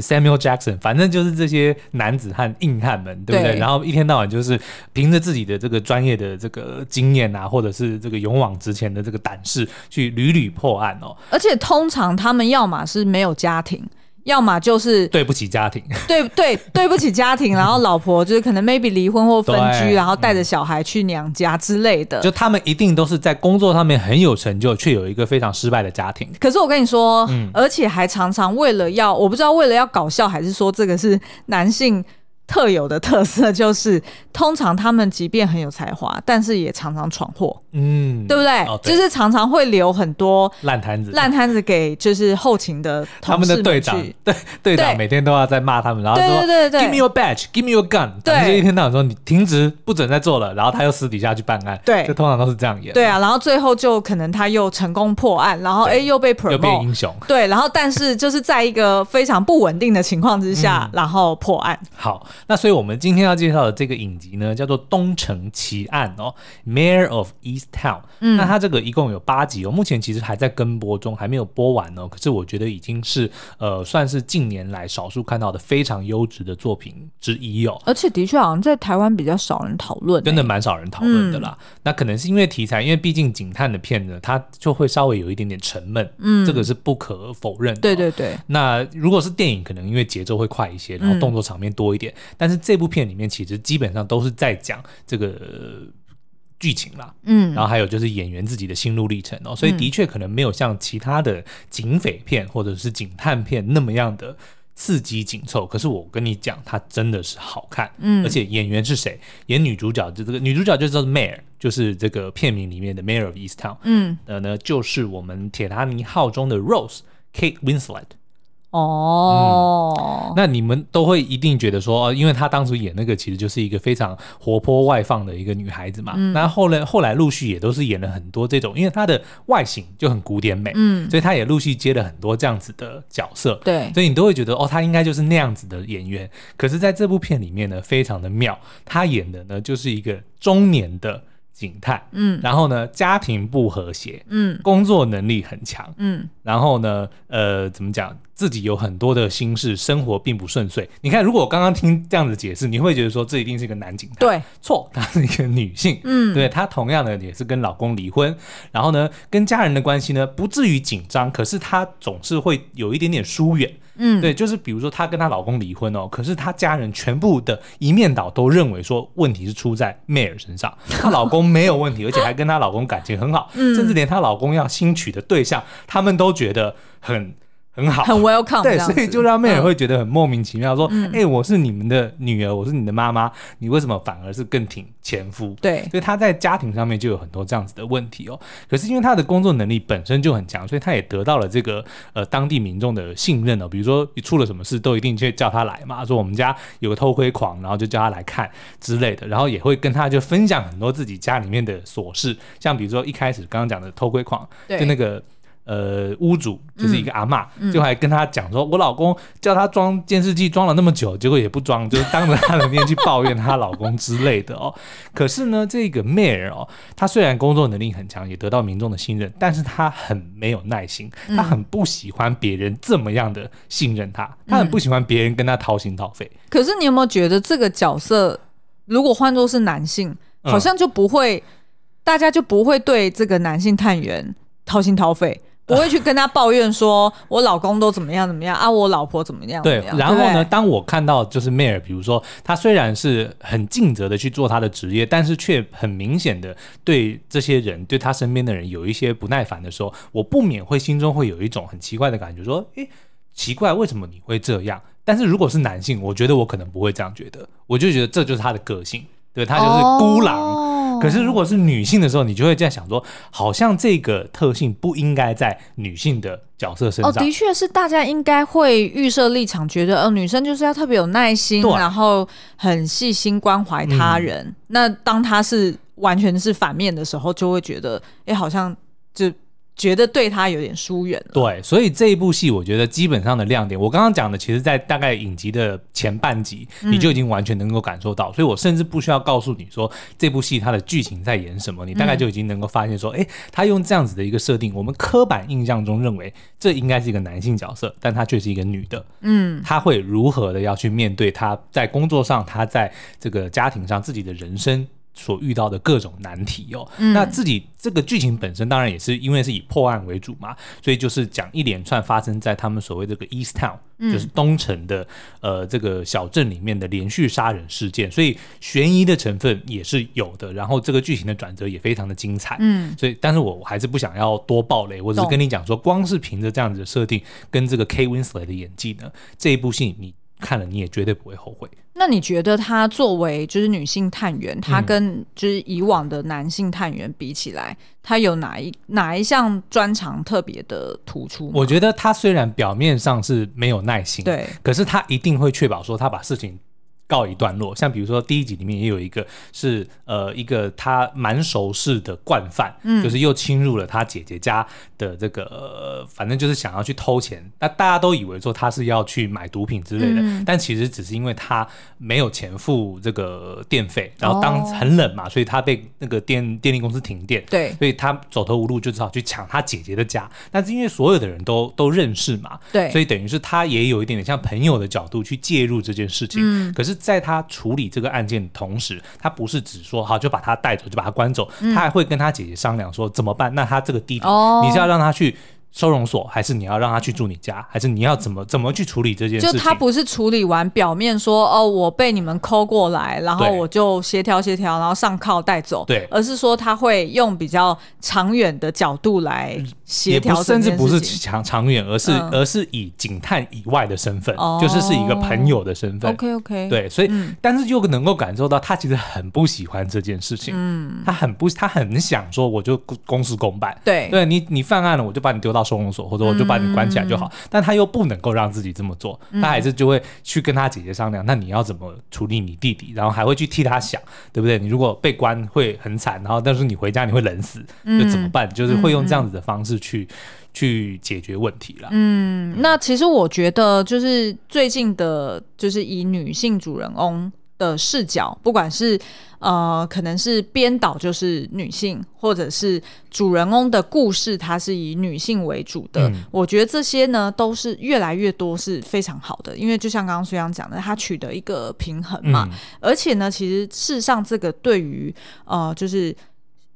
Samuel Jackson，反正就是这些男子汉硬汉们，对不对？然后一天到晚就是凭着自己的这个专业的这个经验啊，或者是这个勇往直前的这个胆识，去屡屡破案哦。
而且通常他们要么是没有家庭。要么就是
对不起家庭，
对对对不起家庭，然后老婆就是可能 maybe 离婚或分居，然后带着小孩去娘家之类的。
就他们一定都是在工作上面很有成就，却有一个非常失败的家庭。
可是我跟你说，嗯，而且还常常为了要，我不知道为了要搞笑，还是说这个是男性。特有的特色就是，通常他们即便很有才华，但是也常常闯祸，嗯，对不对？哦、对，就是常常会留很多
烂摊子，
烂摊子给就是后勤的。他们的队长，
对队长每天都要在骂他们，然后说
对对对对，Give
me your badge, give me your gun。对，就一天到晚说你停职，不准再做了，然后他又私底下去办案。
对，
就通常都是这样演。
对啊，然后最后就可能他又成功破案，然后哎又被 promote，又变
英雄。
对，然后但是就是在一个非常不稳定的情况之下，嗯、然后破案。
好，那所以我们今天。要介绍的这个影集呢，叫做《东城奇案》哦，《Mare of Easttown》。嗯，那它这个一共有八集哦，目前其实还在跟播中，还没有播完哦。可是我觉得已经是呃，算是近年来少数看到的非常优质的作品之一哦。
而且的确好像在台湾比较少人讨论，
真的蛮少人讨论的啦。嗯、那可能是因为题材，因为毕竟警探的片子，它就会稍微有一点点沉闷，嗯，这个是不可否认的、哦。
对对对。
那如果是电影，可能因为节奏会快一些，然后动作场面多一点，嗯、但是这部片里面其实基本上都是在讲这个剧情啦，嗯，然后还有就是演员自己的心路历程哦，所以的确可能没有像其他的警匪片或者是警探片那么样的刺激紧凑。可是我跟你讲，它真的是好看，嗯，而且演员是谁？演女主角就这个女主角就叫做 Mayor，就是这个片名里面的 Mayor of Easttown，嗯，呃呢就是我们铁达尼号中的 Rose Kate Winslet。
哦、
嗯，那你们都会一定觉得说，因为她当初演那个其实就是一个非常活泼外放的一个女孩子嘛。嗯、那后来后来陆续也都是演了很多这种，因为她的外形就很古典美，嗯，所以她也陆续接了很多这样子的角色。
对，
所以你都会觉得哦，她应该就是那样子的演员。可是在这部片里面呢，非常的妙，她演的呢就是一个中年的。警探，嗯，然后呢，家庭不和谐，嗯，工作能力很强，嗯，然后呢，呃，怎么讲，自己有很多的心事，生活并不顺遂。你看，如果我刚刚听这样子解释，你会觉得说这一定是一个男警探，
对，
错，她是一个女性，嗯，对，她同样的也是跟老公离婚，然后呢，跟家人的关系呢不至于紧张，可是她总是会有一点点疏远。嗯，对，就是比如说她跟她老公离婚哦，可是她家人全部的一面倒都认为说问题是出在 Mare 身上，她老公没有问题，而且还跟她老公感情很好，嗯，甚至连她老公要新娶的对象，他们都觉得很。很好，
很 welcome，
对，所以就让妹妹会觉得很莫名其妙，说，哎、我是你们的女儿，我是你的妈妈，你为什么反而是更挺前夫？
对，
所以她在家庭上面就有很多这样子的问题哦。可是因为她的工作能力本身就很强，所以她也得到了这个呃当地民众的信任哦。比如说你出了什么事，都一定去叫她来嘛，说我们家有个偷窥狂，然后就叫她来看之类的，然后也会跟她就分享很多自己家里面的琐事，像比如说一开始刚刚讲的偷窥狂，对就那个。呃，屋主就是一个阿嬷，嗯嗯、就还跟他讲说，我老公叫他装监视器装了那么久，结果也不装，就是当着他的面去抱怨她老公之类的哦。可是呢，这个 Mare 哦，他虽然工作能力很强，也得到民众的信任，但是他很没有耐心，他很不喜欢别人这么样的信任他，他很不喜欢别人跟他掏心掏肺。
可是你有没有觉得这个角色，如果换作是男性，好像就不会，嗯、大家就不会对这个男性探员掏心掏肺？不会去跟他抱怨说，我老公都怎么样怎么样啊，我老婆怎么样？
对。然后呢，当我看到就是 Mare，比如说他虽然是很尽责的去做他的职业，但是却很明显的对这些人，对他身边的人有一些不耐烦的时候，我不免会心中会有一种很奇怪的感觉，说，诶，奇怪，为什么你会这样？但是如果是男性，我觉得我可能不会这样觉得，我就觉得这就是他的个性，对，他就是孤狼。Oh. 可是，如果是女性的时候，你就会这样想说，好像这个特性不应该在女性的角色身上。哦，
的确是，大家应该会预设立场，觉得，呃，女生就是要特别有耐心，然后很细心关怀他人。嗯。那当她是完全是反面的时候，就会觉得，哎，好像就。觉得对他有点疏远了。
对，所以这一部戏，我觉得基本上的亮点，我刚刚讲的，其实在大概影集的前半集，你就已经完全能够感受到。嗯、所以我甚至不需要告诉你说这部戏它的剧情在演什么，你大概就已经能够发现说，哎、嗯，他用这样子的一个设定，我们刻板印象中认为这应该是一个男性角色，但他却是一个女的。嗯，他会如何的要去面对他在工作上，他在这个家庭上自己的人生。所遇到的各种难题哦，嗯、那自己这个剧情本身当然也是因为是以破案为主嘛，所以就是讲一连串发生在他们所谓这个 East Town，、嗯、就是东城的呃这个小镇里面的连续杀人事件，所以悬疑的成分也是有的，然后这个剧情的转折也非常的精彩，嗯，所以但是我还是不想要多暴雷，我只是跟你讲说，光是凭着这样子的设定跟这个 Kate Winslet 的演技呢，这一部戏你看了你也绝对不会后悔。
那你觉得她作为就是女性探员，她跟就是以往的男性探员比起来，她有哪一哪一项专长特别的突出？
我觉得她虽然表面上是没有耐心，
对，
可是她一定会确保说她把事情。告一段落，像比如说第一集里面也有一个是呃一个他蛮熟识的惯犯，嗯，就是又侵入了他姐姐家的这个，呃、反正就是想要去偷钱。那大家都以为说他是要去买毒品之类的，嗯，但其实只是因为他没有钱付这个电费，然后当很冷嘛，哦，所以他被那个电电力公司停电，
对，
所以他走投无路，就只好去抢他姐姐的家。但是因为所有的人都都认识嘛，
对，
所以等于是他也有一点点像朋友的角度去介入这件事情，嗯，可是。在他处理这个案件的同时，他不是只说好就把他带走，就把他关走，他还会跟他姐姐商量说怎么办。那他这个弟弟，你是要让他去收容所，还是你要让他去住你家，还是你要怎么怎么去处理这件事情？
就他不是处理完表面说哦，我被你们抠过来，然后我就协调协调，然后上铐带走，
对，
而是说他会用比较长远的角度来。
协调甚至不是长长远，而是、嗯、而是以警探以外的身份，哦、就是是一个朋友的身份。
OK OK，
对，所以、嗯、但是又能够感受到他其实很不喜欢这件事情。嗯，他很不，他很想说，我就公事公办。
对，
对你你犯案了，我就把你丢到收容所，或者我就把你关起来就好。嗯、但他又不能够让自己这么做，他还是就会去跟他姐姐商量，那你要怎么处理你弟弟？然后还会去替他想，对不对？你如果被关会很惨，然后但是你回家你会冷死，就怎么办？就是会用这样子的方式。去去解决问题了。
嗯，那其实我觉得，就是最近的，就是以女性主人翁的视角，不管是呃，可能是编导就是女性，或者是主人翁的故事，它是以女性为主的。嗯、我觉得这些呢，都是越来越多是非常好的，因为就像刚刚苏阳讲的，它取得一个平衡嘛。嗯、而且呢，其实事实上，这个对于呃，就是。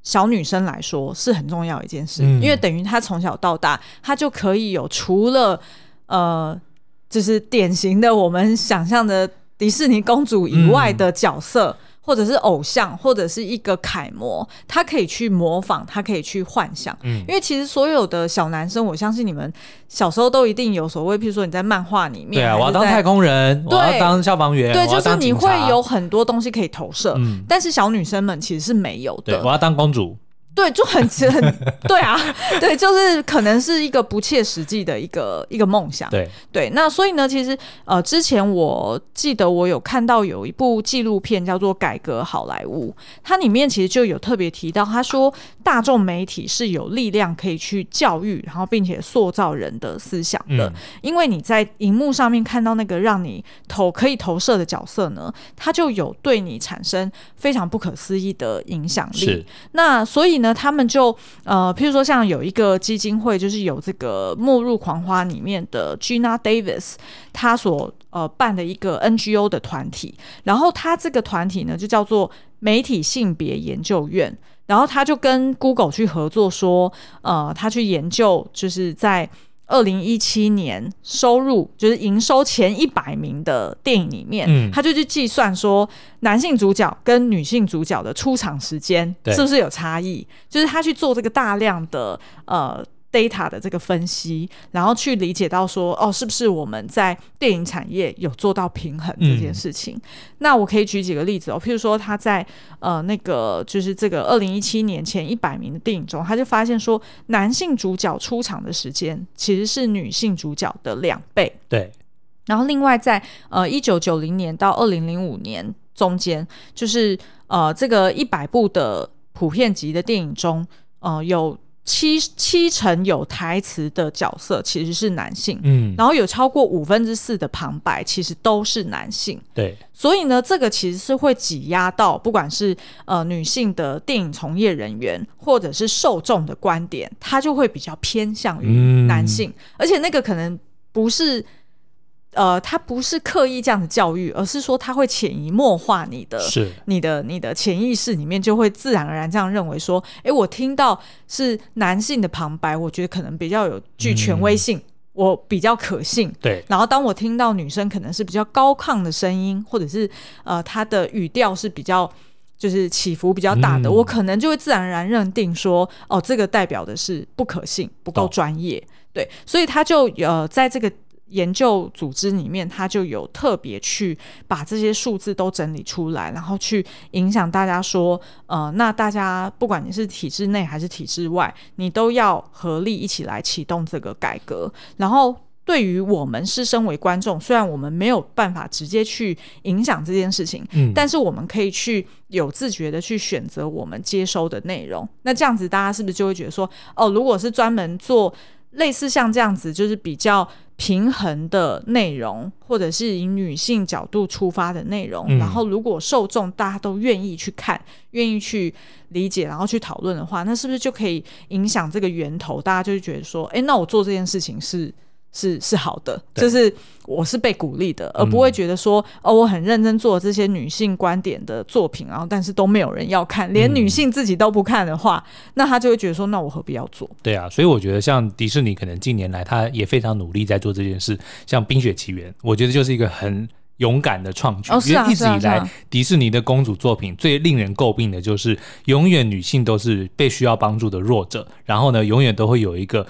小女生来说是很重要的一件事，嗯、因为等于她从小到大，她就可以有除了呃，就是典型的我们想象的迪士尼公主以外的角色。嗯或者是偶像，或者是一个楷模，他可以去模仿，他可以去幻想。嗯，因为其实所有的小男生，我相信你们小时候都一定有所谓，譬如说你在漫画里面，
对啊，我要当太空人，我要当消防员，
对，就是你会有很多东西可以投射。嗯，但是小女生们其实是没有的。
对，我要当公主。
对，就很很 对啊，对，就是可能是一个不切实际的一个一个梦想。
对
对，那所以呢，其实呃，之前我记得我有看到有一部纪录片叫做《改革好莱坞》，它里面其实就有特别提到，他说大众媒体是有力量可以去教育，然后并且塑造人的思想的，嗯、因为你在荧幕上面看到那个让你投可以投射的角色呢，它就有对你产生非常不可思议的影响力。那所以。那他们就呃，譬如说像有一个基金会，就是有这个《末日狂花》里面的 Gina Davis，他所呃办的一个 NGO 的团体，然后他这个团体呢就叫做媒体性别研究院。然后他就跟 Google 去合作，说，呃，他去研究，就是在二零一七年收入就是营收前一百名的电影里面，嗯，他就去计算说，男性主角跟女性主角的出场时间是不是有差异，就是他去做这个大量的呃。Data 的这个分析，然后去理解到说，哦，是不是我们在电影产业有做到平衡这件事情？嗯、那我可以举几个例子哦，譬如说他在呃那个就是这个二零一七年前一百名的电影中，他就发现说，男性主角出场的时间其实是女性主角的两倍。
对。
然后另外在呃一九九零年到二零零五年中间，就是呃这个一百部的普遍级的电影中，呃有。七七成有台词的角色其实是男性，嗯，然后有超过五分之四的旁白其实都是男性，
对，
所以呢，这个其实是会挤压到不管是呃女性的电影从业人员或者是受众的观点，他就会比较偏向于男性，嗯，而且那个可能不是。呃，他不是刻意这样子教育，而是说他会潜移默化你的，
是
你的你的潜意识里面就会自然而然这样认为说，哎，我听到是男性的旁白，我觉得可能比较有具权威性，嗯、我比较可信。
对。
然后当我听到女生可能是比较高亢的声音，或者是呃，她的语调是比较就是起伏比较大的，嗯、我可能就会自然而然认定说，哦，这个代表的是不可信，不够专业。哦、对，所以他就呃，在这个。研究组织里面，他就有特别去把这些数字都整理出来，然后去影响大家说，呃，那大家不管你是体制内还是体制外，你都要合力一起来启动这个改革。然后，对于我们是身为观众，虽然我们没有办法直接去影响这件事情，嗯，但是我们可以去有自觉的去选择我们接收的内容。那这样子，大家是不是就会觉得说，哦，如果是专门做类似像这样子，就是比较。平衡的内容，或者是以女性角度出发的内容，嗯、然后如果受众大家都愿意去看、愿意去理解，然后去讨论的话，那是不是就可以影响这个源头？大家就会觉得说，哎，那我做这件事情是。是是好的，对就是我是被鼓励的，而不会觉得说、嗯、哦，我很认真做这些女性观点的作品，然后但是都没有人要看，连女性自己都不看的话，嗯、那他就会觉得说，那我何必要做？
对啊，所以我觉得像迪士尼可能近年来他也非常努力在做这件事，像《冰雪奇缘》，我觉得就是一个很勇敢的创举，哦啊、因为一直以来迪士尼的公主作品最令人诟病的就是永远女性都是被需要帮助的弱者，然后呢，永远都会有一个。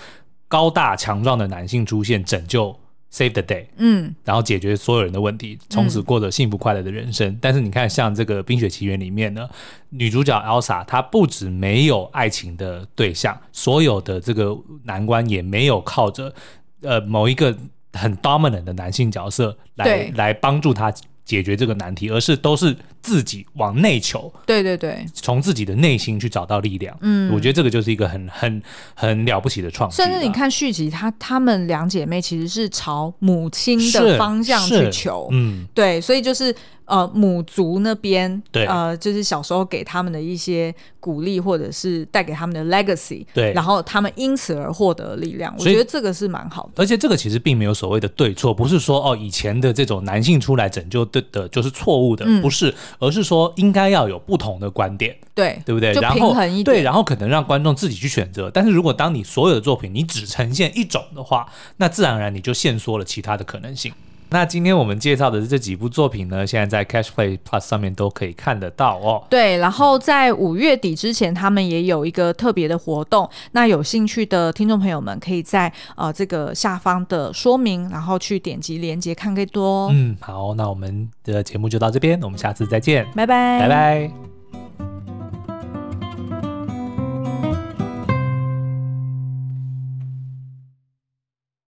高大强壮的男性出现，拯救 save the day，嗯，然后解决所有人的问题，从此过着幸福快乐的人生。嗯、但是你看，像这个《冰雪奇缘》里面呢，女主角 Elsa 她不止没有爱情的对象，所有的这个难关也没有靠着呃某一个很 dominant 的男性角色来来帮助她。解决这个难题，而是都是自己往内求，
对对对，
从自己的内心去找到力量。嗯，我觉得这个就是一个很很很了不起的创举。
甚至你看续集，她她们两姐妹其实是朝母亲的方向去求，嗯，对，所以就是。呃，母族那边，对，呃，就是小时候给他们的一些鼓励，或者是带给他们的 legacy，对，然后他们因此而获得力量。我觉得这个是蛮好的。
而且这个其实并没有所谓的对错，不是说哦，以前的这种男性出来拯救的的就是错误的，嗯、不是，而是说应该要有不同的观点，
对，
对不对？
就平衡一点，
对，然后可能让观众自己去选择。但是如果当你所有的作品你只呈现一种的话，那自然而然你就限缩了其他的可能性。那今天我们介绍的这几部作品呢，现在在 Catch Play Plus 上面都可以看得到哦。
对，然后在五月底之前，他们也有一个特别的活动。那有兴趣的听众朋友们，可以在呃这个下方的说明，然后去点击链接看更多。
嗯，好，那我们的节目就到这边，我们下次再见，
拜拜，
拜拜。